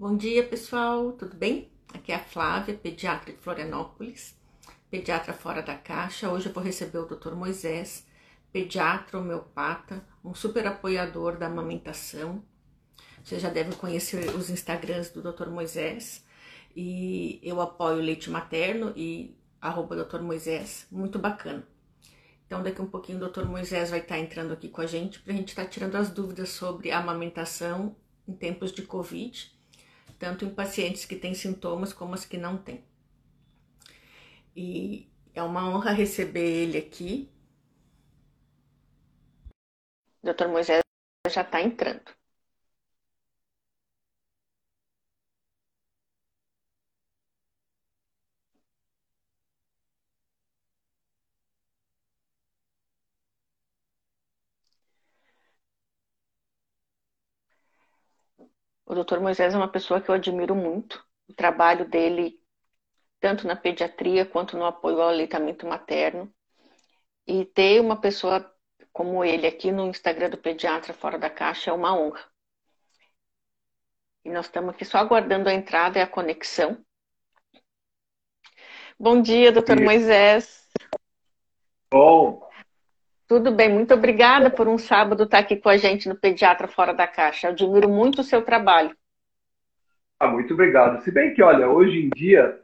Bom dia, pessoal, tudo bem? Aqui é a Flávia, pediatra de Florianópolis, pediatra fora da caixa. Hoje eu vou receber o Dr. Moisés, pediatra homeopata, um super apoiador da amamentação. Vocês já devem conhecer os Instagrams do Dr. Moisés. E eu apoio leite materno e arroba Dr. Moisés, muito bacana. Então, daqui um pouquinho o Dr. Moisés vai estar entrando aqui com a gente para a gente estar tirando as dúvidas sobre amamentação em tempos de Covid tanto em pacientes que têm sintomas como as que não têm. E é uma honra receber ele aqui. Doutor Moisés já está entrando. O Dr. Moisés é uma pessoa que eu admiro muito. O trabalho dele, tanto na pediatria quanto no apoio ao aleitamento materno. E ter uma pessoa como ele aqui no Instagram do Pediatra Fora da Caixa é uma honra. E nós estamos aqui só aguardando a entrada e a conexão. Bom dia, doutor Moisés. Bom, tudo bem, muito obrigada por um sábado estar aqui com a gente no Pediatra Fora da Caixa. Eu admiro muito o seu trabalho. Ah, muito obrigado. Se bem que, olha, hoje em dia,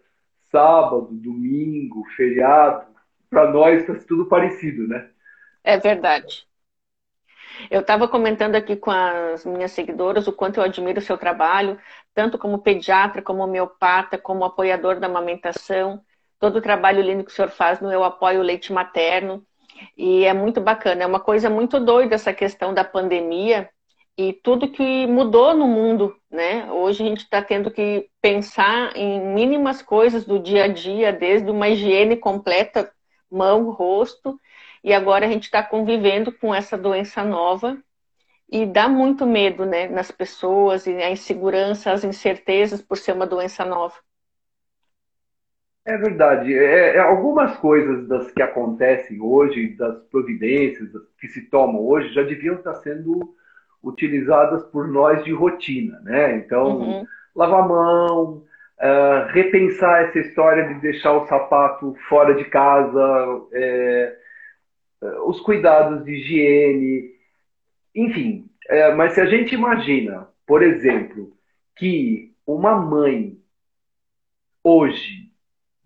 sábado, domingo, feriado, para nós está tudo parecido, né? É verdade. Eu estava comentando aqui com as minhas seguidoras o quanto eu admiro o seu trabalho, tanto como pediatra, como homeopata, como apoiador da amamentação, todo o trabalho lindo que o senhor faz no Eu Apoio Leite Materno. E é muito bacana, é uma coisa muito doida essa questão da pandemia e tudo que mudou no mundo, né? Hoje a gente está tendo que pensar em mínimas coisas do dia a dia, desde uma higiene completa, mão, rosto, e agora a gente está convivendo com essa doença nova e dá muito medo, né, nas pessoas e a insegurança, as incertezas por ser uma doença nova. É verdade. É, é, algumas coisas das que acontecem hoje, das providências que se tomam hoje, já deviam estar sendo utilizadas por nós de rotina, né? Então, uhum. lavar a mão, uh, repensar essa história de deixar o sapato fora de casa, é, os cuidados de higiene, enfim. É, mas se a gente imagina, por exemplo, que uma mãe hoje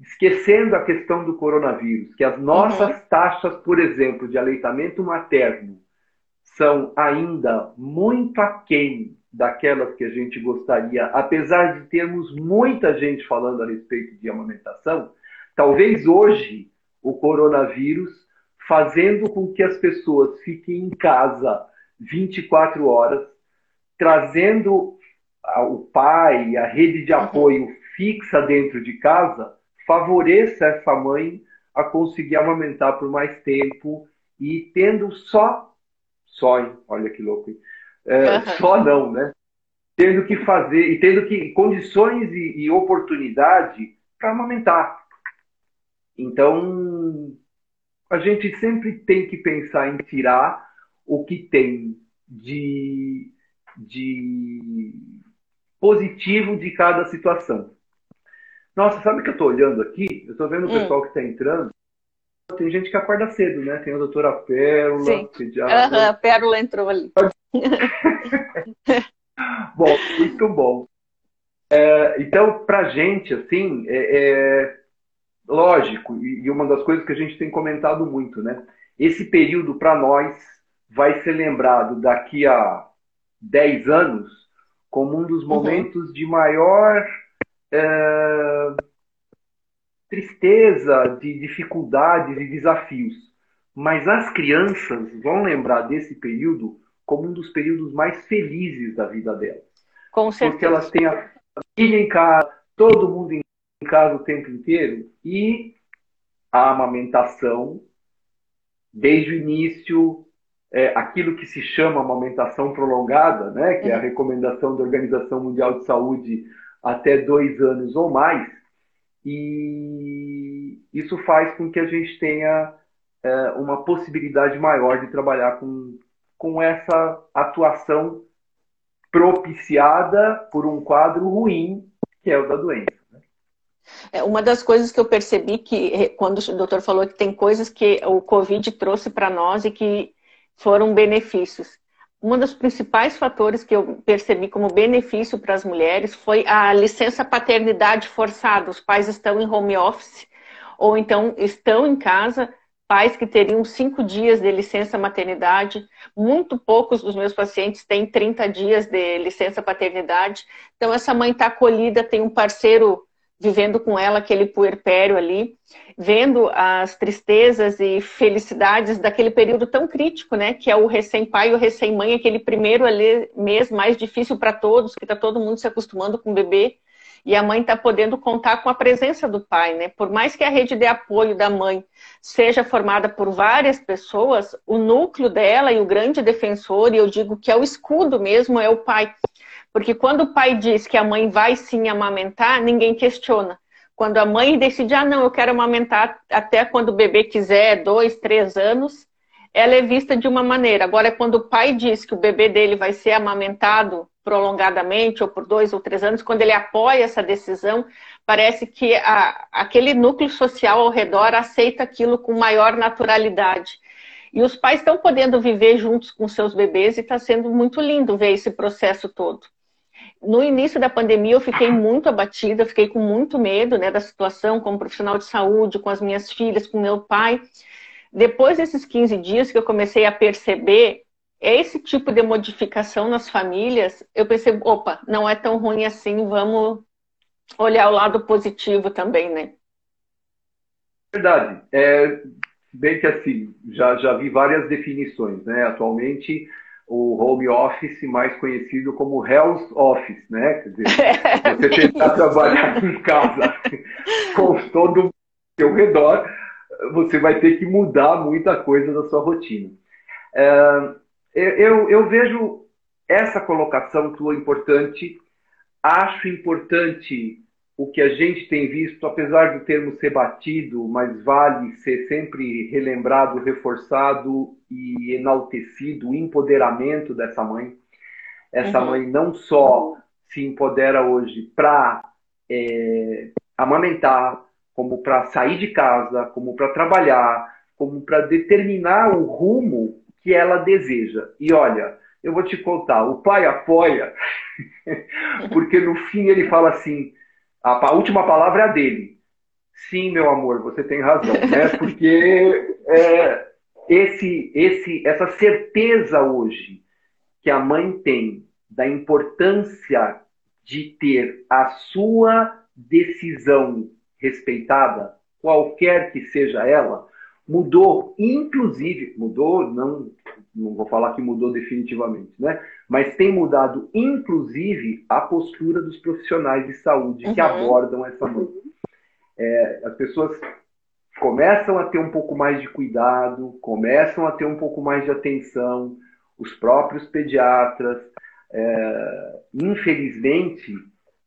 esquecendo a questão do coronavírus, que as nossas uhum. taxas, por exemplo, de aleitamento materno são ainda muito aquém daquelas que a gente gostaria, apesar de termos muita gente falando a respeito de amamentação, talvez hoje o coronavírus fazendo com que as pessoas fiquem em casa 24 horas, trazendo o pai, a rede de uhum. apoio fixa dentro de casa, favoreça essa mãe a conseguir amamentar por mais tempo e tendo só, só, hein? olha que louco, é, uhum. só não, né? Tendo que fazer e tendo que condições e, e oportunidade para amamentar. Então, a gente sempre tem que pensar em tirar o que tem de, de positivo de cada situação. Nossa, sabe que eu estou olhando aqui? Eu estou vendo o hum. pessoal que está entrando. Tem gente que acorda cedo, né? Tem a doutora Pérola, Sim. pediatra. Uhum, a Pérola entrou ali. bom, muito bom. É, então, para gente, assim, é, é, lógico, e uma das coisas que a gente tem comentado muito, né? Esse período, para nós, vai ser lembrado daqui a 10 anos como um dos uhum. momentos uhum. de maior é, tristeza, de dificuldades e desafios. Mas as crianças vão lembrar desse período como um dos períodos mais felizes da vida delas. Com certeza. Porque elas têm a família em casa, todo mundo em casa o tempo inteiro e a amamentação, desde o início, é, aquilo que se chama amamentação prolongada, né, que é a uhum. recomendação da Organização Mundial de Saúde até dois anos ou mais, e isso faz com que a gente tenha é, uma possibilidade maior de trabalhar com, com essa atuação propiciada por um quadro ruim, que é o da doença. Né? É, uma das coisas que eu percebi que, quando o doutor falou que tem coisas que o Covid trouxe para nós e que foram benefícios. Um dos principais fatores que eu percebi como benefício para as mulheres foi a licença paternidade forçada. Os pais estão em home office ou então estão em casa pais que teriam cinco dias de licença maternidade. Muito poucos dos meus pacientes têm 30 dias de licença paternidade. Então, essa mãe está acolhida, tem um parceiro vivendo com ela aquele puerpério ali, vendo as tristezas e felicidades daquele período tão crítico, né? Que é o recém-pai e o recém-mãe, aquele primeiro ali, mês mais difícil para todos, que está todo mundo se acostumando com o bebê e a mãe está podendo contar com a presença do pai, né? Por mais que a rede de apoio da mãe seja formada por várias pessoas, o núcleo dela e o grande defensor, e eu digo que é o escudo mesmo, é o pai. Porque quando o pai diz que a mãe vai sim amamentar, ninguém questiona. Quando a mãe decide, ah, não, eu quero amamentar até quando o bebê quiser, dois, três anos, ela é vista de uma maneira. Agora, quando o pai diz que o bebê dele vai ser amamentado prolongadamente ou por dois ou três anos, quando ele apoia essa decisão, parece que a, aquele núcleo social ao redor aceita aquilo com maior naturalidade. E os pais estão podendo viver juntos com seus bebês e está sendo muito lindo ver esse processo todo. No início da pandemia, eu fiquei muito abatida, fiquei com muito medo né, da situação como profissional de saúde, com as minhas filhas, com meu pai. Depois desses 15 dias que eu comecei a perceber esse tipo de modificação nas famílias, eu percebo, opa, não é tão ruim assim, vamos olhar o lado positivo também, né? Verdade. É, bem que assim, já, já vi várias definições, né? Atualmente, o home office mais conhecido como health office, né? Quer dizer, você tentar trabalhar em casa com todo o seu redor, você vai ter que mudar muita coisa da sua rotina. É, eu, eu vejo essa colocação tua importante. Acho importante o que a gente tem visto, apesar do termo ser batido, mas vale ser sempre relembrado, reforçado e enaltecido o empoderamento dessa mãe. Essa uhum. mãe não só se empodera hoje para é, amamentar, como para sair de casa, como para trabalhar, como para determinar o rumo que ela deseja. E olha, eu vou te contar, o pai apoia, porque no fim ele fala assim, a, última palavra é a dele. Sim, meu amor, você tem razão, né? Porque é, esse, esse, essa certeza hoje que a mãe tem da importância de ter a sua decisão respeitada, qualquer que seja ela, mudou, inclusive, mudou, não, não vou falar que mudou definitivamente, né? Mas tem mudado, inclusive, a postura dos profissionais de saúde uhum. que abordam essa mãe. É, as pessoas começam a ter um pouco mais de cuidado, começam a ter um pouco mais de atenção, os próprios pediatras. É, infelizmente,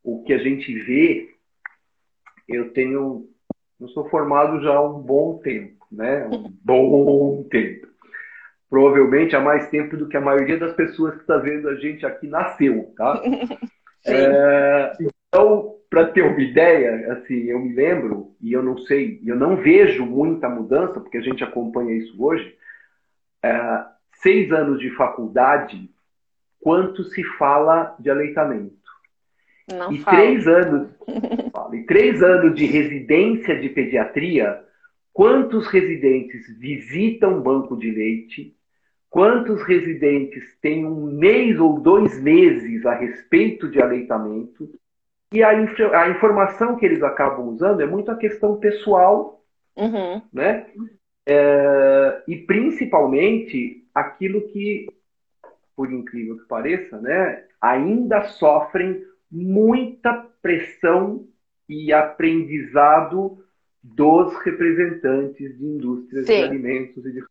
o que a gente vê, eu tenho, eu sou formado já há um bom tempo né? Um bom tempo. Provavelmente há mais tempo do que a maioria das pessoas que está vendo a gente aqui nasceu, tá? É, então, para ter uma ideia, assim, eu me lembro, e eu não sei, eu não vejo muita mudança, porque a gente acompanha isso hoje, é, seis anos de faculdade, quanto se fala de aleitamento? Não e três anos, e três anos de residência de pediatria, quantos residentes visitam banco de leite, quantos residentes têm um mês ou dois meses a respeito de aleitamento, e a, a informação que eles acabam usando é muito a questão pessoal, uhum. né? É, e principalmente aquilo que, por incrível que pareça, né, ainda sofrem muita pressão e aprendizado dos representantes de indústrias Sim. de alimentos e de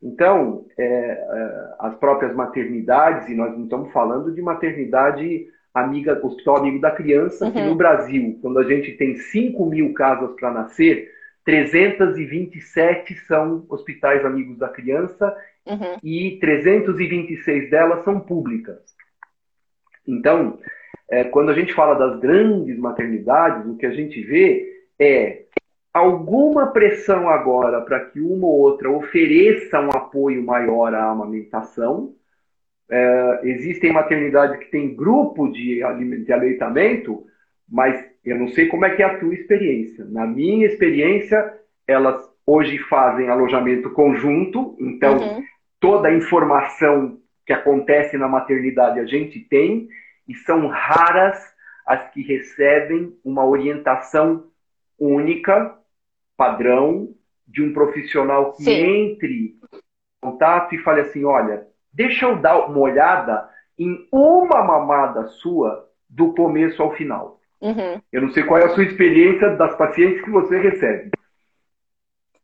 então, é, é, as próprias maternidades, e nós não estamos falando de maternidade amiga, hospital amigo da criança, uhum. que no Brasil, quando a gente tem 5 mil casas para nascer, 327 são hospitais amigos da criança uhum. e 326 delas são públicas. Então, é, quando a gente fala das grandes maternidades, o que a gente vê é alguma pressão agora para que uma ou outra ofereça um apoio maior à amamentação. É, existem maternidades que têm grupo de, de aleitamento, mas eu não sei como é que é a tua experiência. Na minha experiência, elas hoje fazem alojamento conjunto, então uhum. toda a informação que acontece na maternidade a gente tem, e são raras as que recebem uma orientação única, padrão, de um profissional que Sim. entre em contato e fale assim: olha, deixa eu dar uma olhada em uma mamada sua do começo ao final. Uhum. Eu não sei qual é a sua experiência das pacientes que você recebe.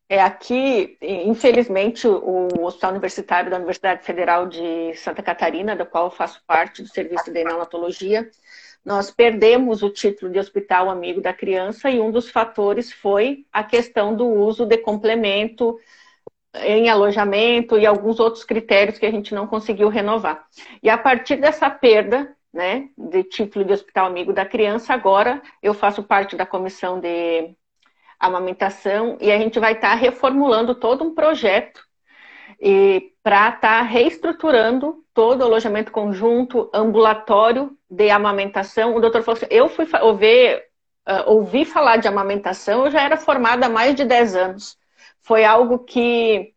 É, aqui, infelizmente, o Hospital Universitário da Universidade Federal de Santa Catarina, da qual eu faço parte do serviço de neonatologia, nós perdemos o título de hospital amigo da criança e um dos fatores foi a questão do uso de complemento em alojamento e alguns outros critérios que a gente não conseguiu renovar. E a partir dessa perda, né, de título de hospital amigo da criança, agora eu faço parte da comissão de amamentação e a gente vai estar tá reformulando todo um projeto para estar tá reestruturando todo o alojamento conjunto, ambulatório de amamentação. O doutor falou assim, eu fui ouvir, uh, ouvi falar de amamentação, eu já era formada há mais de 10 anos. Foi algo que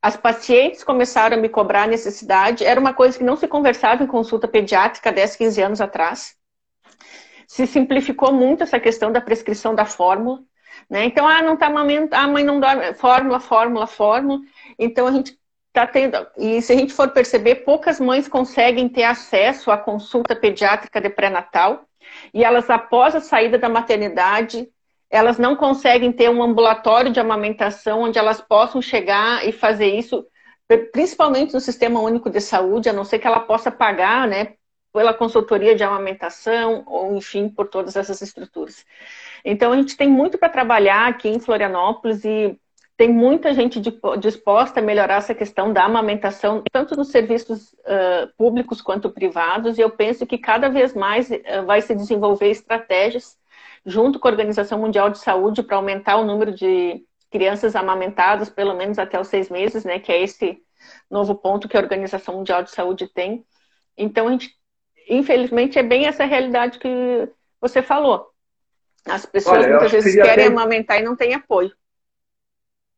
as pacientes começaram a me cobrar necessidade, era uma coisa que não se conversava em consulta pediátrica 10, 15 anos atrás. Se simplificou muito essa questão da prescrição da fórmula. Né? Então, ah, não está amamentando, a mãe não dorme, fórmula, fórmula, fórmula. Então, a gente está tendo, e se a gente for perceber, poucas mães conseguem ter acesso à consulta pediátrica de pré-natal, e elas, após a saída da maternidade, elas não conseguem ter um ambulatório de amamentação onde elas possam chegar e fazer isso, principalmente no Sistema Único de Saúde, a não ser que ela possa pagar, né, pela consultoria de amamentação, ou enfim, por todas essas estruturas. Então, a gente tem muito para trabalhar aqui em Florianópolis e tem muita gente disposta a melhorar essa questão da amamentação, tanto nos serviços uh, públicos quanto privados, e eu penso que cada vez mais uh, vai se desenvolver estratégias, junto com a Organização Mundial de Saúde, para aumentar o número de crianças amamentadas, pelo menos até os seis meses, né, que é esse novo ponto que a Organização Mundial de Saúde tem. Então, a gente, infelizmente, é bem essa realidade que você falou. As pessoas Olha, muitas vezes querem até... amamentar e não têm apoio.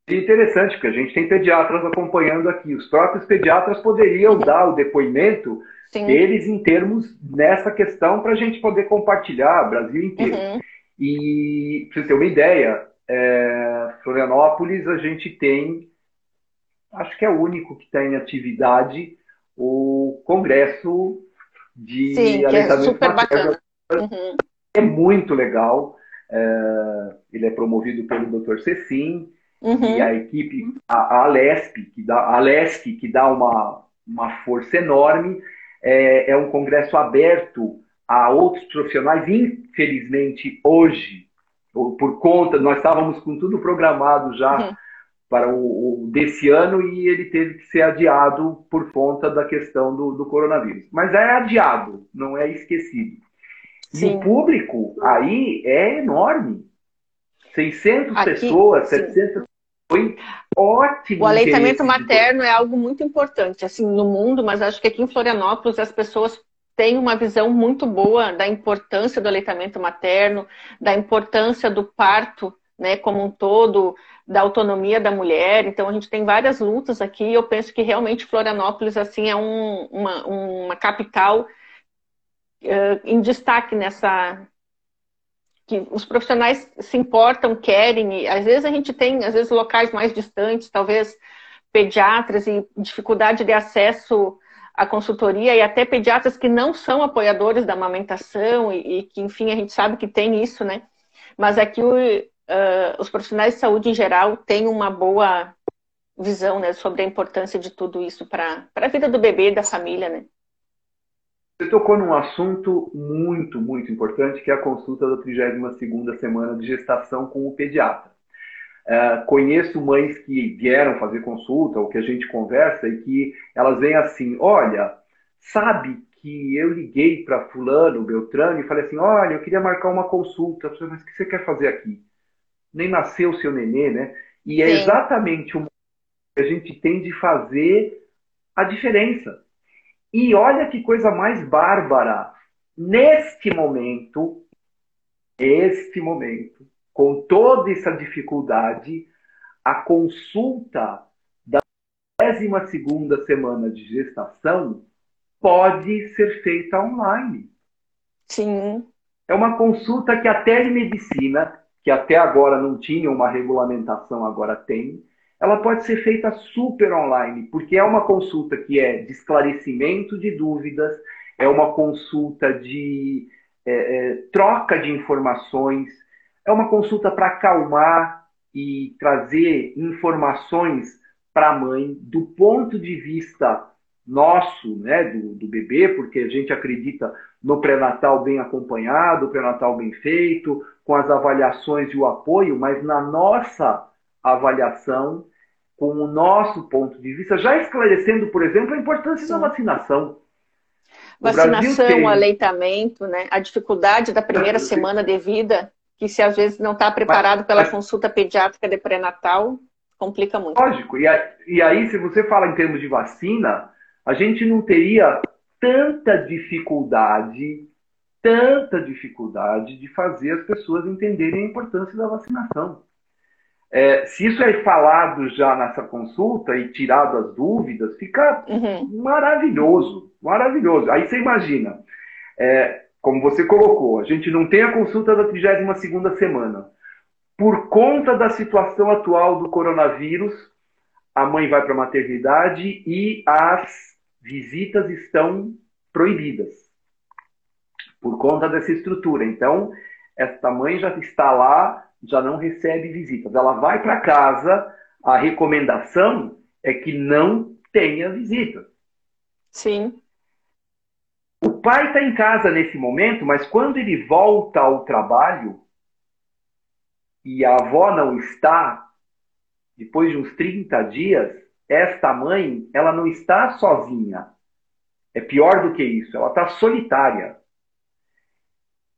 E interessante, porque a gente tem pediatras acompanhando aqui. Os próprios pediatras poderiam dar o depoimento Sim. deles em termos nessa questão para a gente poder compartilhar, Brasil inteiro. Uhum. E, para você ter uma ideia, é, Florianópolis a gente tem, acho que é o único que tem em atividade, o Congresso de Sim, Aleitamento que é super Bacana. Uhum. É muito legal. É, ele é promovido pelo Dr. Cecim uhum. e a equipe, a, a Alesp, que dá, a Alesc, que dá uma, uma força enorme. É, é um congresso aberto a outros profissionais. Infelizmente, hoje, por conta, nós estávamos com tudo programado já uhum. Para o, o, desse ano e ele teve que ser adiado por conta da questão do, do coronavírus. Mas é adiado, não é esquecido. Sim. E o público aí é enorme. 600 Aqui, pessoas, sim. 700 foi ótimo. O aleitamento materno é algo muito importante, assim, no mundo, mas acho que aqui em Florianópolis as pessoas têm uma visão muito boa da importância do aleitamento materno, da importância do parto, né, como um todo, da autonomia da mulher. Então a gente tem várias lutas aqui. Eu penso que realmente Florianópolis assim é um, uma, uma capital uh, em destaque nessa que os profissionais se importam, querem, e às vezes a gente tem, às vezes, locais mais distantes, talvez pediatras e dificuldade de acesso à consultoria, e até pediatras que não são apoiadores da amamentação, e, e que, enfim, a gente sabe que tem isso, né? Mas aqui o, uh, os profissionais de saúde em geral têm uma boa visão né, sobre a importância de tudo isso para a vida do bebê e da família, né? Você tocou num assunto muito, muito importante, que é a consulta da 32ª semana de gestação com o pediatra. Uh, conheço mães que vieram fazer consulta ou que a gente conversa e que elas vêm assim: olha, sabe que eu liguei para Fulano, Beltrano, e falei assim: olha, eu queria marcar uma consulta. Mas o que você quer fazer aqui? Nem nasceu o seu nenê, né? E é Sim. exatamente o que a gente tem de fazer a diferença. E olha que coisa mais bárbara. Neste momento, este momento, com toda essa dificuldade, a consulta da 12 semana de gestação pode ser feita online. Sim. É uma consulta que a telemedicina, que até agora não tinha uma regulamentação, agora tem, ela pode ser feita super online, porque é uma consulta que é de esclarecimento de dúvidas, é uma consulta de é, é, troca de informações, é uma consulta para acalmar e trazer informações para a mãe do ponto de vista nosso, né, do, do bebê, porque a gente acredita no pré-natal bem acompanhado, pré-natal bem feito, com as avaliações e o apoio, mas na nossa avaliação, com o nosso ponto de vista, já esclarecendo, por exemplo, a importância Sim. da vacinação. Vacinação, tem... aleitamento, né? a dificuldade da primeira semana de vida, que se às vezes não está preparado mas, pela mas... consulta pediátrica de pré-natal, complica muito. Lógico, e, e aí se você fala em termos de vacina, a gente não teria tanta dificuldade, tanta dificuldade de fazer as pessoas entenderem a importância da vacinação. É, se isso é falado já nessa consulta e tirado as dúvidas, fica uhum. maravilhoso, maravilhoso. Aí você imagina, é, como você colocou, a gente não tem a consulta da 32ª semana. Por conta da situação atual do coronavírus, a mãe vai para a maternidade e as visitas estão proibidas. Por conta dessa estrutura. Então, esta mãe já está lá já não recebe visitas. Ela vai para casa, a recomendação é que não tenha visita. Sim. O pai está em casa nesse momento, mas quando ele volta ao trabalho e a avó não está, depois de uns 30 dias, esta mãe, ela não está sozinha. É pior do que isso, ela está solitária.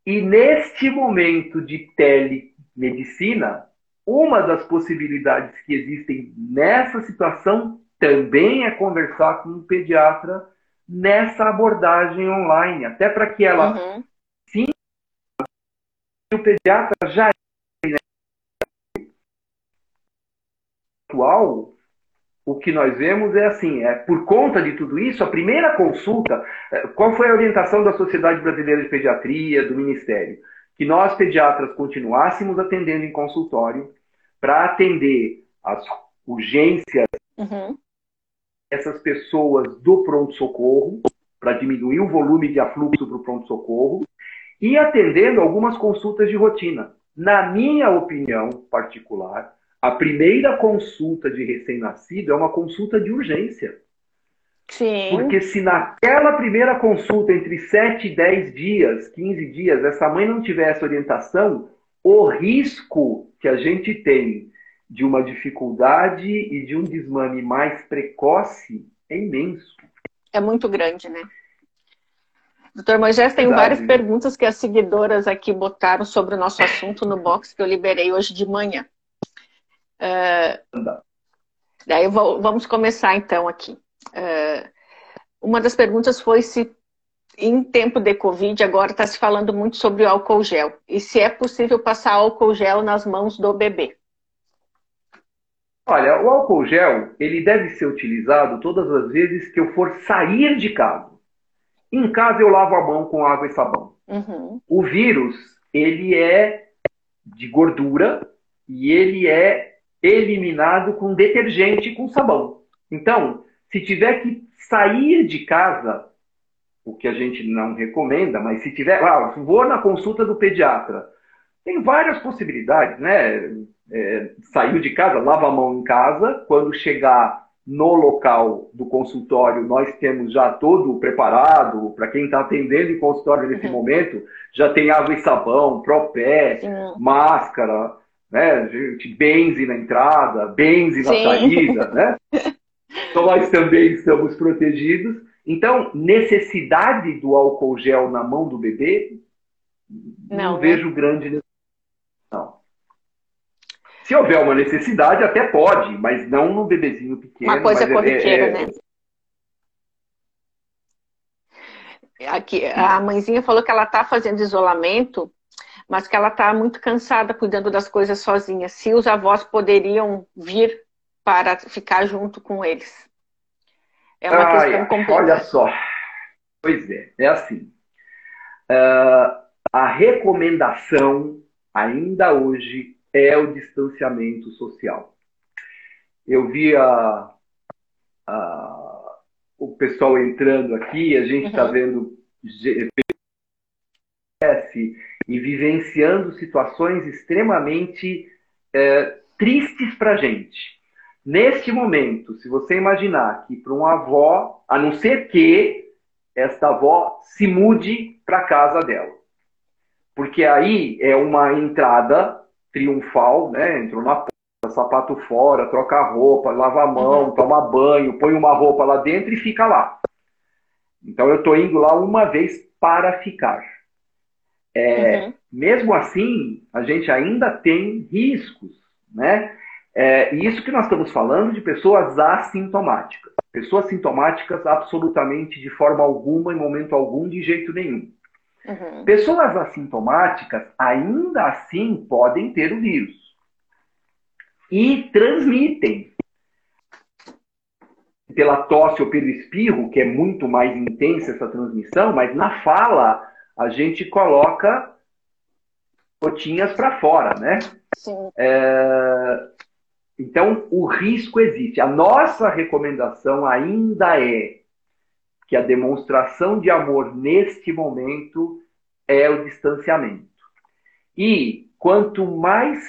E neste momento de tele medicina, uma das possibilidades que existem nessa situação também é conversar com um pediatra nessa abordagem online, até para que ela uhum. sim o pediatra já é atual o que nós vemos é assim, é por conta de tudo isso, a primeira consulta, é, qual foi a orientação da Sociedade Brasileira de Pediatria, do Ministério? que nós pediatras continuássemos atendendo em consultório para atender as urgências uhum. essas pessoas do pronto-socorro, para diminuir o volume de afluxo para o pronto-socorro, e atendendo algumas consultas de rotina. Na minha opinião particular, a primeira consulta de recém-nascido é uma consulta de urgência. Sim. Porque se naquela primeira consulta, entre 7 e 10 dias, 15 dias, essa mãe não tiver essa orientação, o risco que a gente tem de uma dificuldade e de um desmame mais precoce é imenso. É muito grande, né? Doutor Moisés, tem várias perguntas que as seguidoras aqui botaram sobre o nosso assunto no box que eu liberei hoje de manhã. Uh, daí vou, vamos começar então aqui. Uh, uma das perguntas foi se em tempo de Covid agora está se falando muito sobre o álcool gel e se é possível passar álcool gel nas mãos do bebê. Olha, o álcool gel ele deve ser utilizado todas as vezes que eu for sair de casa. Em casa eu lavo a mão com água e sabão. Uhum. O vírus ele é de gordura e ele é eliminado com detergente e com sabão. Então, se tiver que sair de casa, o que a gente não recomenda, mas se tiver, ah, vou na consulta do pediatra, tem várias possibilidades, né? É, saiu de casa, lava a mão em casa, quando chegar no local do consultório, nós temos já todo preparado, para quem está atendendo em consultório nesse uhum. momento, já tem água e sabão, propé, máscara, né? A gente benze na entrada, benze na Sim. saída, né? Então nós também estamos protegidos. Então, necessidade do álcool gel na mão do bebê, não, não né? vejo grande necessidade. Não. Se houver uma necessidade, até pode, mas não no bebezinho pequeno. Uma coisa corriqueira, é, é, né? Aqui, a mãezinha falou que ela está fazendo isolamento, mas que ela está muito cansada cuidando das coisas sozinha. Se os avós poderiam vir para ficar junto com eles. É uma Ai, questão complicada. Olha só. Pois é, é assim. Uh, a recomendação, ainda hoje, é o distanciamento social. Eu vi a, a o pessoal entrando aqui, a gente está uhum. vendo e vivenciando situações extremamente é, tristes para a gente. Neste momento, se você imaginar que para uma avó, a não ser que esta avó se mude para a casa dela, porque aí é uma entrada triunfal, né? Entrou na sapato fora, troca a roupa, lava a mão, uhum. toma banho, põe uma roupa lá dentro e fica lá. Então eu estou indo lá uma vez para ficar. É, uhum. Mesmo assim, a gente ainda tem riscos, né? É, e isso que nós estamos falando de pessoas assintomáticas. Pessoas sintomáticas absolutamente de forma alguma, em momento algum, de jeito nenhum. Uhum. Pessoas assintomáticas ainda assim podem ter o vírus e transmitem pela tosse ou pelo espirro, que é muito mais intensa essa transmissão, mas na fala a gente coloca gotinhas para fora, né? Sim. É... Então o risco existe. A nossa recomendação ainda é que a demonstração de amor neste momento é o distanciamento. E quanto mais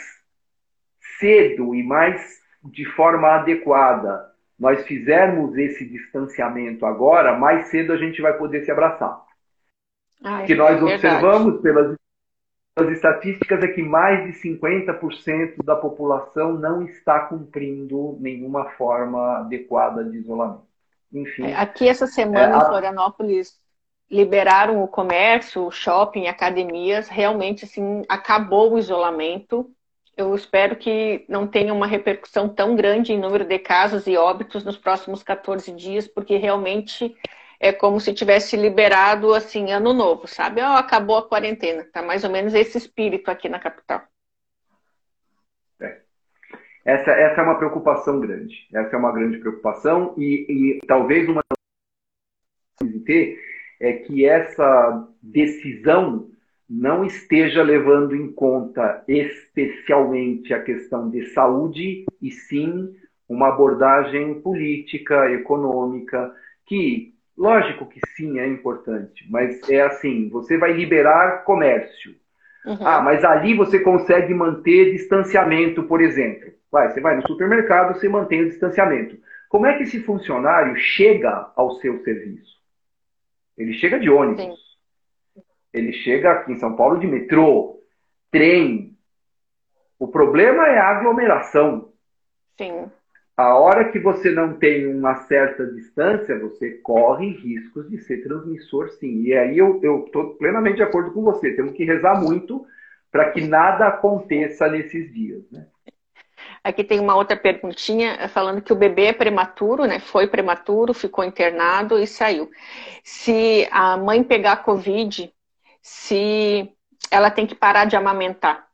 cedo e mais de forma adequada nós fizermos esse distanciamento agora, mais cedo a gente vai poder se abraçar. O que nós é observamos pelas, pelas estatísticas é que mais de 50% da população não está cumprindo nenhuma forma adequada de isolamento. Enfim. É, aqui essa semana é, a... em Florianópolis liberaram o comércio, o shopping, academias, realmente assim, acabou o isolamento eu espero que não tenha uma repercussão tão grande em número de casos e óbitos nos próximos 14 dias, porque realmente é como se tivesse liberado assim ano novo, sabe? Oh, acabou a quarentena. Tá mais ou menos esse espírito aqui na capital. É. Essa, essa é uma preocupação grande. Essa é uma grande preocupação e, e talvez uma ter é que essa decisão não esteja levando em conta especialmente a questão de saúde, e sim uma abordagem política, econômica, que, lógico que sim, é importante, mas é assim: você vai liberar comércio. Uhum. Ah, mas ali você consegue manter distanciamento, por exemplo. Vai, você vai no supermercado, você mantém o distanciamento. Como é que esse funcionário chega ao seu serviço? Ele chega de ônibus. Sim. Ele chega aqui em São Paulo de metrô, trem. O problema é a aglomeração. Sim. A hora que você não tem uma certa distância, você corre riscos de ser transmissor, sim. E aí eu estou plenamente de acordo com você. Temos que rezar muito para que nada aconteça nesses dias. Né? Aqui tem uma outra perguntinha falando que o bebê é prematuro, né? Foi prematuro, ficou internado e saiu. Se a mãe pegar Covid, se ela tem que parar de amamentar?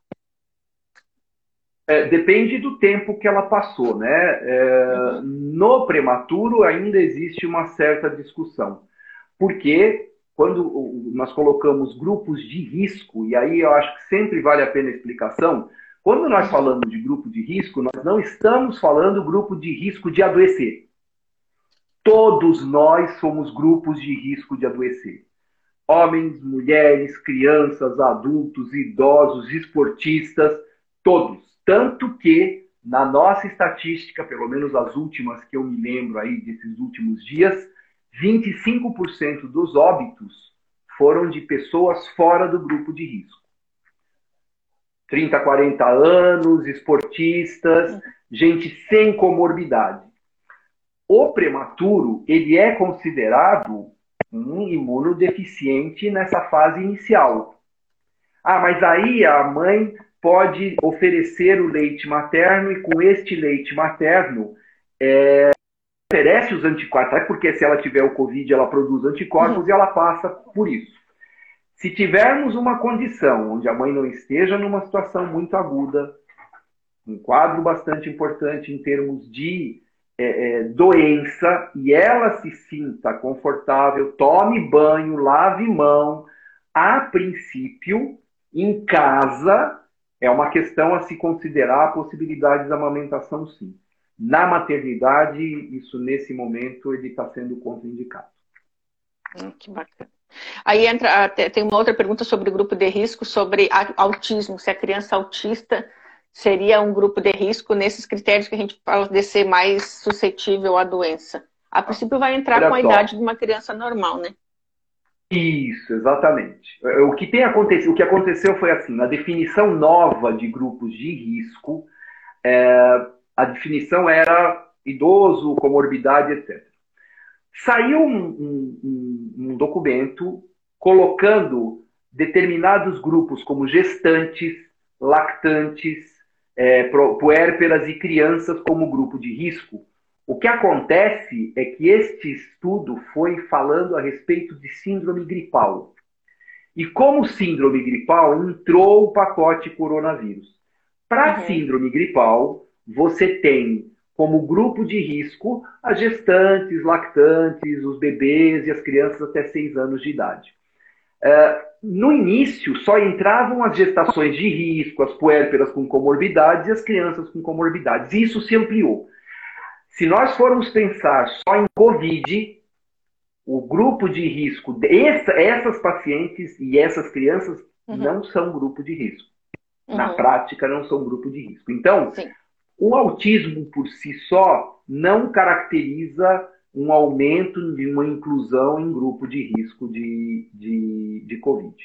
É, depende do tempo que ela passou, né? É. No prematuro ainda existe uma certa discussão, porque quando nós colocamos grupos de risco, e aí eu acho que sempre vale a pena a explicação, quando nós falamos de grupo de risco, nós não estamos falando grupo de risco de adoecer. Todos nós somos grupos de risco de adoecer homens, mulheres, crianças, adultos, idosos, esportistas, todos. Tanto que, na nossa estatística, pelo menos as últimas que eu me lembro aí desses últimos dias, 25% dos óbitos foram de pessoas fora do grupo de risco. 30, 40 anos, esportistas, gente sem comorbidade. O prematuro, ele é considerado um imunodeficiente nessa fase inicial. Ah, mas aí a mãe pode oferecer o leite materno e com este leite materno é, oferece os anticorpos, porque se ela tiver o Covid, ela produz anticorpos uhum. e ela passa por isso. Se tivermos uma condição onde a mãe não esteja numa situação muito aguda, um quadro bastante importante em termos de é, é, doença, e ela se sinta confortável, tome banho, lave mão, a princípio, em casa, é uma questão a se considerar a possibilidade da amamentação, sim. Na maternidade, isso nesse momento ele está sendo contraindicado. Hum, que bacana. Aí entra, tem uma outra pergunta sobre o grupo de risco, sobre autismo, se a criança autista seria um grupo de risco nesses critérios que a gente fala de ser mais suscetível à doença. A princípio vai entrar Olha com a só. idade de uma criança normal, né? Isso, exatamente. O que tem acontecido, o que aconteceu foi assim, na definição nova de grupos de risco, é, a definição era idoso, comorbidade, etc. Saiu um, um, um documento colocando determinados grupos como gestantes, lactantes, é, puérperas e crianças como grupo de risco. O que acontece é que este estudo foi falando a respeito de síndrome gripal. E como síndrome gripal entrou o pacote coronavírus. Para uhum. síndrome gripal, você tem como grupo de risco as gestantes, lactantes, os bebês e as crianças até 6 anos de idade. Uh, no início, só entravam as gestações de risco, as puérperas com comorbidades e as crianças com comorbidades. Isso se ampliou. Se nós formos pensar só em Covid, o grupo de risco, essa, essas pacientes e essas crianças uhum. não são grupo de risco. Uhum. Na prática, não são grupo de risco. Então, Sim. O autismo por si só não caracteriza um aumento de uma inclusão em grupo de risco de, de, de Covid.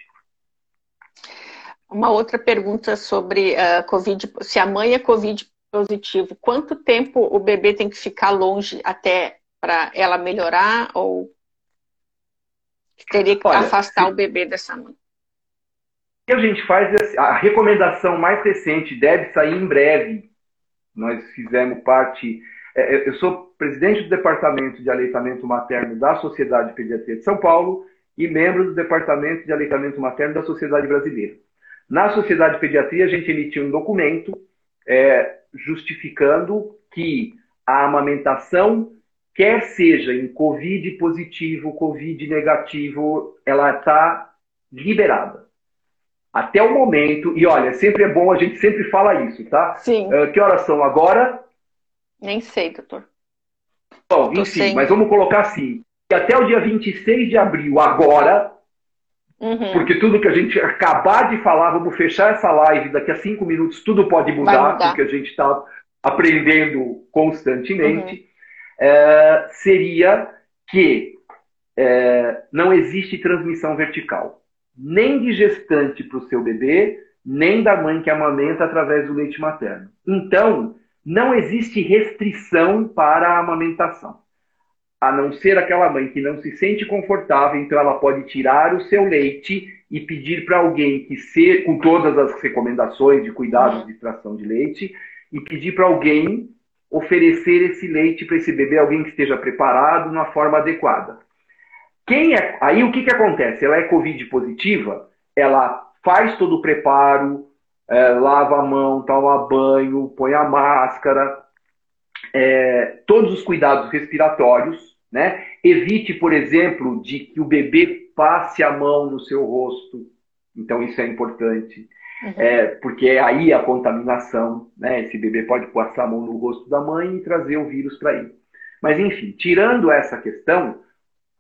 Uma outra pergunta sobre uh, Covid, se a mãe é Covid positivo, quanto tempo o bebê tem que ficar longe até para ela melhorar ou teria que Olha, afastar se... o bebê dessa mãe? O que a gente faz é a recomendação mais recente deve sair em breve nós fizemos parte. É, é, eu sou presidente do Departamento de Aleitamento Materno da Sociedade de Pediatria de São Paulo e membro do Departamento de Aleitamento Materno da Sociedade Brasileira. Na Sociedade de Pediatria, a gente emitiu um documento é, justificando que a amamentação, quer seja em Covid positivo, Covid negativo, ela está liberada. Até o momento, e olha, sempre é bom, a gente sempre fala isso, tá? Sim. Uh, que horas são agora? Nem sei, doutor. Bom, enfim, sem... mas vamos colocar assim. Até o dia 26 de abril, agora, uhum. porque tudo que a gente acabar de falar, vamos fechar essa live, daqui a cinco minutos tudo pode mudar, mudar. porque a gente está aprendendo constantemente, uhum. é, seria que é, não existe transmissão vertical nem de gestante para o seu bebê, nem da mãe que amamenta através do leite materno. Então, não existe restrição para a amamentação. A não ser aquela mãe que não se sente confortável, então ela pode tirar o seu leite e pedir para alguém que ser com todas as recomendações de cuidados de extração de leite e pedir para alguém oferecer esse leite para esse bebê, alguém que esteja preparado na forma adequada. Quem é, aí o que, que acontece? Ela é Covid positiva, ela faz todo o preparo, é, lava a mão, toma banho, põe a máscara, é, todos os cuidados respiratórios, né? Evite, por exemplo, de que o bebê passe a mão no seu rosto. Então isso é importante. Uhum. É, porque é aí a contaminação, né? Esse bebê pode passar a mão no rosto da mãe e trazer o vírus para ele. Mas enfim, tirando essa questão,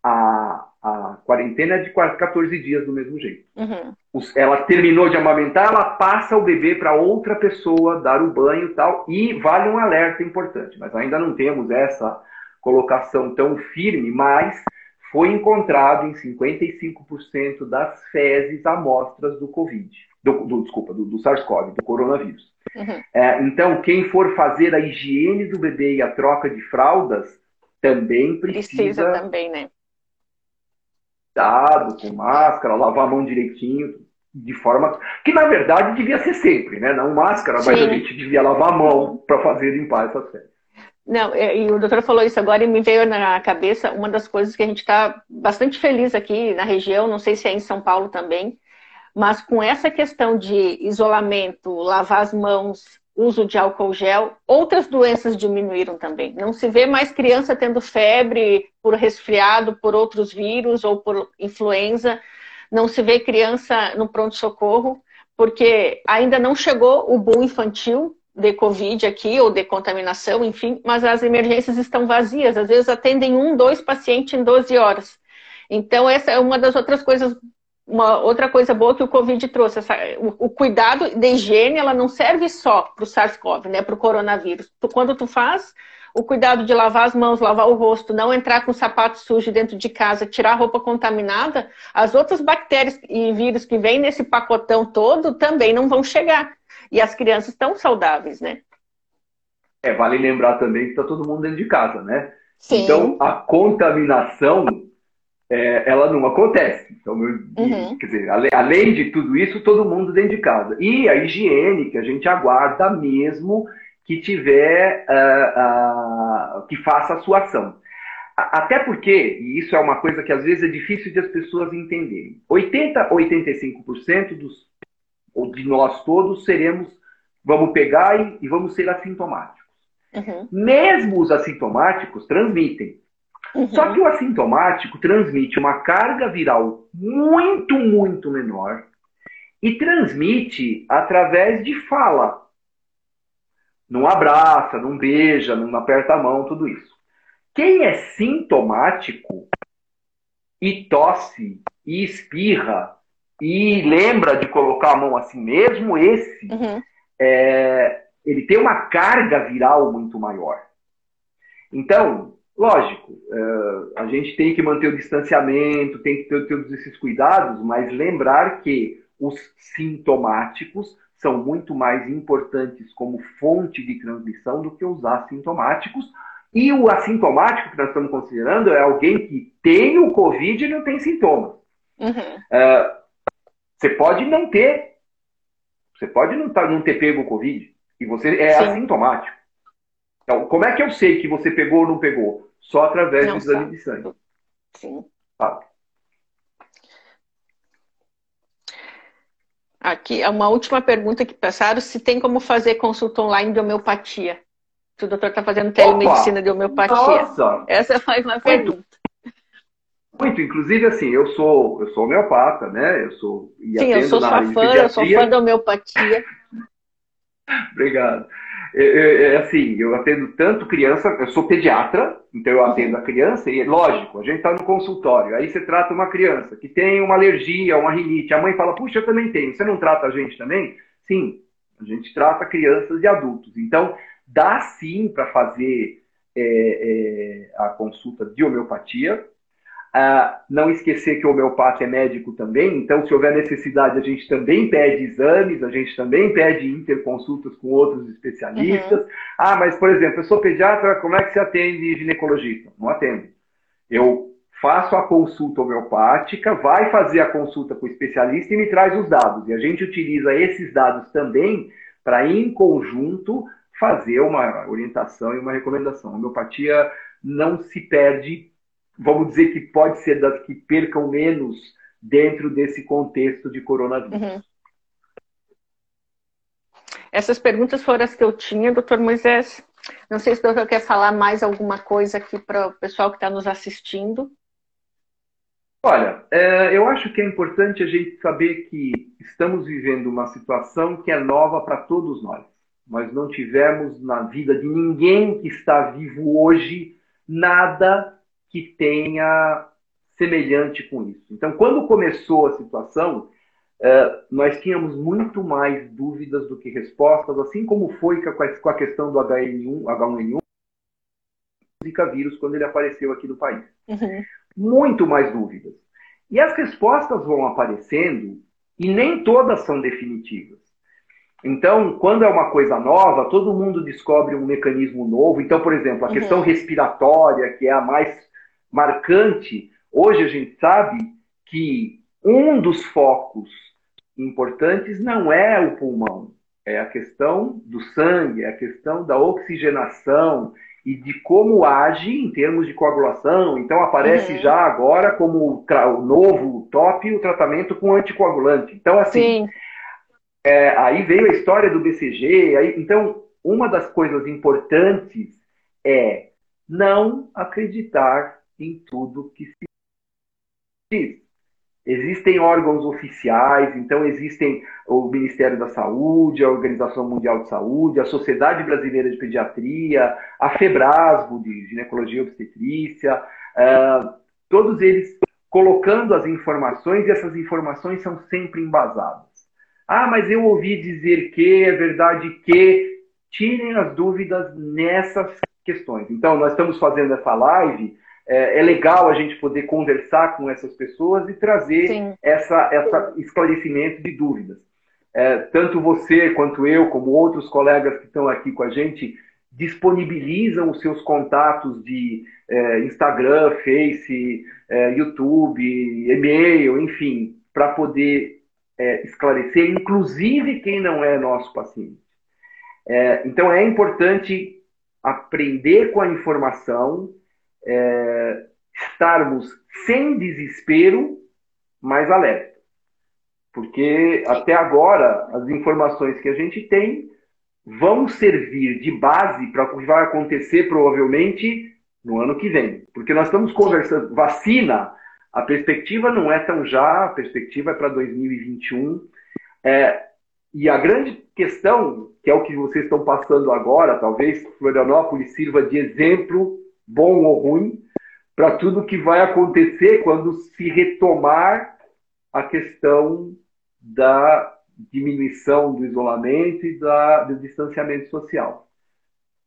a, a quarentena é de quase 14 dias do mesmo jeito. Uhum. Ela terminou de amamentar, ela passa o bebê para outra pessoa dar o banho e tal. E vale um alerta importante, mas ainda não temos essa colocação tão firme, mas foi encontrado em 55% das fezes amostras do Covid, do, do desculpa, do, do SARS-CoV, do coronavírus. Uhum. É, então, quem for fazer a higiene do bebê e a troca de fraldas também precisa. Precisa também, né? Dado, com máscara, lavar a mão direitinho, de forma que na verdade devia ser sempre, né? Não máscara, Sim. mas a gente devia lavar a mão para fazer limpar essas fezes. Não, e o doutor falou isso agora e me veio na cabeça uma das coisas que a gente está bastante feliz aqui na região, não sei se é em São Paulo também, mas com essa questão de isolamento, lavar as mãos, uso de álcool gel, outras doenças diminuíram também. Não se vê mais criança tendo febre por resfriado, por outros vírus ou por influenza. Não se vê criança no pronto-socorro, porque ainda não chegou o boom infantil, de Covid aqui, ou de contaminação, enfim, mas as emergências estão vazias. Às vezes atendem um, dois pacientes em 12 horas. Então, essa é uma das outras coisas, uma outra coisa boa que o Covid trouxe. Essa, o, o, cuidado de higiene, ela não serve só para o SARS-CoV, né, para o coronavírus. Tu, quando tu faz o cuidado de lavar as mãos, lavar o rosto, não entrar com sapato sujo dentro de casa, tirar a roupa contaminada, as outras bactérias e vírus que vêm nesse pacotão todo também não vão chegar. E as crianças estão saudáveis, né? É, vale lembrar também que está todo mundo dentro de casa, né? Sim. Então, a contaminação, é, ela não acontece. Então, uhum. quer dizer, além de tudo isso, todo mundo dentro de casa. E a higiene, que a gente aguarda mesmo que tiver, uh, uh, que faça a sua ação. Até porque, e isso é uma coisa que às vezes é difícil de as pessoas entenderem, 80, 85% dos ou de nós todos, seremos, vamos pegar e, e vamos ser assintomáticos. Uhum. Mesmo os assintomáticos transmitem. Uhum. Só que o assintomático transmite uma carga viral muito, muito menor e transmite através de fala. Não abraça, não beija, não aperta a mão, tudo isso. Quem é sintomático e tosse e espirra e lembra de colocar a mão assim mesmo, esse, uhum. é, ele tem uma carga viral muito maior. Então, lógico, é, a gente tem que manter o distanciamento, tem que ter todos esses cuidados, mas lembrar que os sintomáticos são muito mais importantes como fonte de transmissão do que os assintomáticos. E o assintomático que nós estamos considerando é alguém que tem o Covid e não tem sintomas. Uhum. Uh, você pode não ter. Você pode não, tá, não ter pego o Covid. E você é Sim. assintomático. Então, como é que eu sei que você pegou ou não pegou? Só através não do exame sabe. de sangue. Sim. Tá. Aqui, uma última pergunta que passaram, se tem como fazer consulta online de homeopatia. O doutor está fazendo telemedicina Opa! de homeopatia. Nossa! Essa foi uma pergunta. Muito, inclusive assim, eu sou, eu sou homeopata, né? Eu sou e Sim, eu sou sua fã, eu sou fã da homeopatia. Obrigado. É, é, é, assim, eu atendo tanto criança, eu sou pediatra, então eu atendo a criança, e lógico, a gente está no consultório, aí você trata uma criança que tem uma alergia, uma rinite, a mãe fala, puxa, eu também tenho, você não trata a gente também? Sim, a gente trata crianças e adultos. Então, dá sim para fazer é, é, a consulta de homeopatia, ah, não esquecer que o homeopata é médico também, então, se houver necessidade, a gente também pede exames, a gente também pede interconsultas com outros especialistas. Uhum. Ah, mas, por exemplo, eu sou pediatra, como é que se atende ginecologista? Não atendo. Eu faço a consulta homeopática, vai fazer a consulta com o especialista e me traz os dados. E a gente utiliza esses dados também para, em conjunto, fazer uma orientação e uma recomendação. A homeopatia não se perde vamos dizer que pode ser das que percam menos dentro desse contexto de coronavírus. Uhum. Essas perguntas foram as que eu tinha, doutor Moisés. Não sei se o doutor quer falar mais alguma coisa aqui para o pessoal que está nos assistindo. Olha, é, eu acho que é importante a gente saber que estamos vivendo uma situação que é nova para todos nós. Nós não tivemos na vida de ninguém que está vivo hoje nada que tenha semelhante com isso. Então, quando começou a situação, uh, nós tínhamos muito mais dúvidas do que respostas, assim como foi com a questão do HN1, H1N1, Zika vírus, quando ele apareceu aqui no país. Uhum. muito mais dúvidas. E as respostas vão aparecendo e nem todas são definitivas. Então, quando é uma coisa nova, todo mundo descobre um mecanismo novo. Então, por exemplo, a uhum. questão respiratória, que é a mais marcante, hoje a gente sabe que um dos focos importantes não é o pulmão, é a questão do sangue, é a questão da oxigenação e de como age em termos de coagulação. Então aparece uhum. já agora como o novo top o tratamento com anticoagulante. Então, assim, é, aí veio a história do BCG. Aí, então, uma das coisas importantes é não acreditar em tudo que se diz. Existem órgãos oficiais, então existem o Ministério da Saúde, a Organização Mundial de Saúde, a Sociedade Brasileira de Pediatria, a FEBRASGO, de Ginecologia e Obstetrícia, uh, todos eles colocando as informações e essas informações são sempre embasadas. Ah, mas eu ouvi dizer que, é verdade que. Tirem as dúvidas nessas questões. Então, nós estamos fazendo essa live é, é, legal a gente poder conversar com essas pessoas e trazer essa, essa esclarecimento de dúvidas. É, tanto você quanto eu, como outros colegas que estão aqui com a gente, disponibilizam os seus contatos de é, Instagram, Face, é, YouTube, e-mail, enfim, para poder é, esclarecer, inclusive quem não é nosso paciente. É, então é importante aprender com a informação, é, estarmos sem desespero, mas alerta. Porque até agora, as informações que a gente tem vão servir de base para o que vai acontecer provavelmente no ano que vem. Porque nós estamos conversando, vacina, a perspectiva não é tão já, a perspectiva é para 2021. É, e a grande questão, que é o que vocês estão passando agora, talvez Florianópolis sirva de exemplo bom ou ruim, para tudo que vai acontecer quando se retomar a questão da diminuição do isolamento e da, do distanciamento social.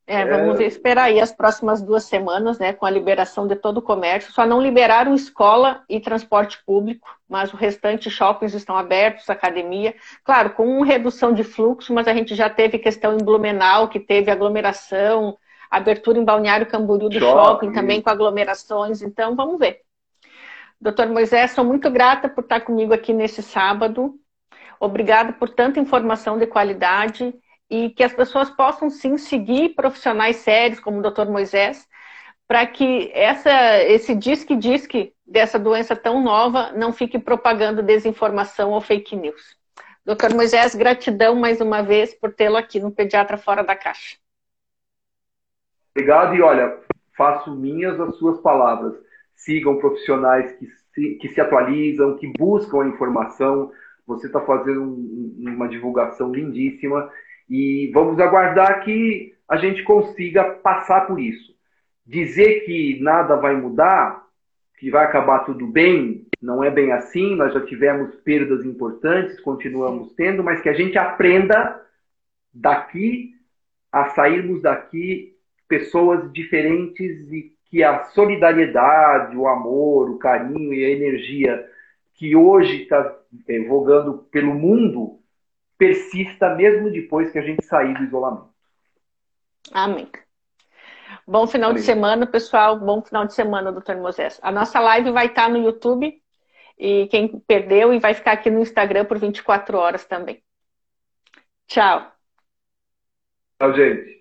É, vamos é... esperar aí as próximas duas semanas, né, com a liberação de todo o comércio. Só não liberaram escola e transporte público, mas o restante shoppings estão abertos, academia. Claro, com redução de fluxo, mas a gente já teve questão em Blumenau, que teve aglomeração, abertura em Balneário Camboriú do shopping, shopping também com aglomerações. Então, vamos ver. Doutor Moisés, sou muito grata por estar comigo aqui nesse sábado. Obrigada por tanta informação de qualidade e que as pessoas possam sim seguir profissionais sérios como o Dr. Moisés, para que essa, esse disque-disque dessa doença tão nova não fique propagando desinformação ou fake news. Doutor Moisés, gratidão mais uma vez por tê-lo aqui no Pediatra Fora da Caixa. Obrigado e olha, faço minhas as suas palavras. Sigam profissionais que se, que se atualizam, que buscam a informação. Você está fazendo um, uma divulgação lindíssima e vamos aguardar que a gente consiga passar por isso. Dizer que nada vai mudar, que vai acabar tudo bem, não é bem assim. Nós já tivemos perdas importantes, continuamos tendo, mas que a gente aprenda daqui a sairmos daqui pessoas diferentes e que a solidariedade, o amor, o carinho e a energia que hoje está vogando pelo mundo persista mesmo depois que a gente sair do isolamento. Amém. Bom final de semana, pessoal. Bom final de semana, doutor Moisés. A nossa live vai estar no YouTube e quem perdeu e vai ficar aqui no Instagram por 24 horas também. Tchau. Tchau, gente.